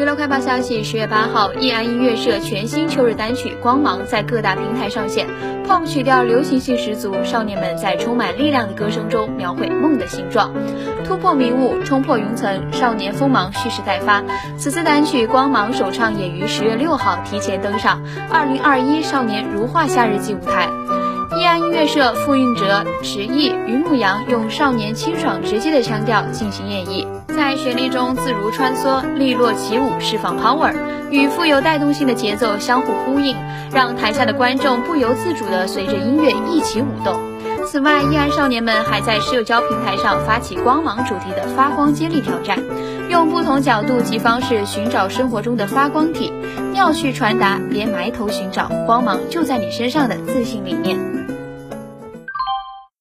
娱乐快报消息：十月八号，易安音乐社全新秋日单曲《光芒》在各大平台上线。pop 曲调流行性十足，少年们在充满力量的歌声中描绘梦的形状，突破迷雾，冲破云层，少年锋芒蓄势待发。此次单曲《光芒》首唱也于十月六号提前登上二零二一少年如画夏日祭舞台。易安音乐社傅运哲、池毅、于牧阳用少年清爽直接的腔调进行演绎，在旋律中自如穿梭，利落起舞，释放 power，与富有带动性的节奏相互呼应，让台下的观众不由自主地随着音乐一起舞动。此外，易安少年们还在社交平台上发起“光芒”主题的发光接力挑战，用不同角度及方式寻找生活中的发光体，妙趣传达，连埋头寻找光芒就在你身上的自信理念。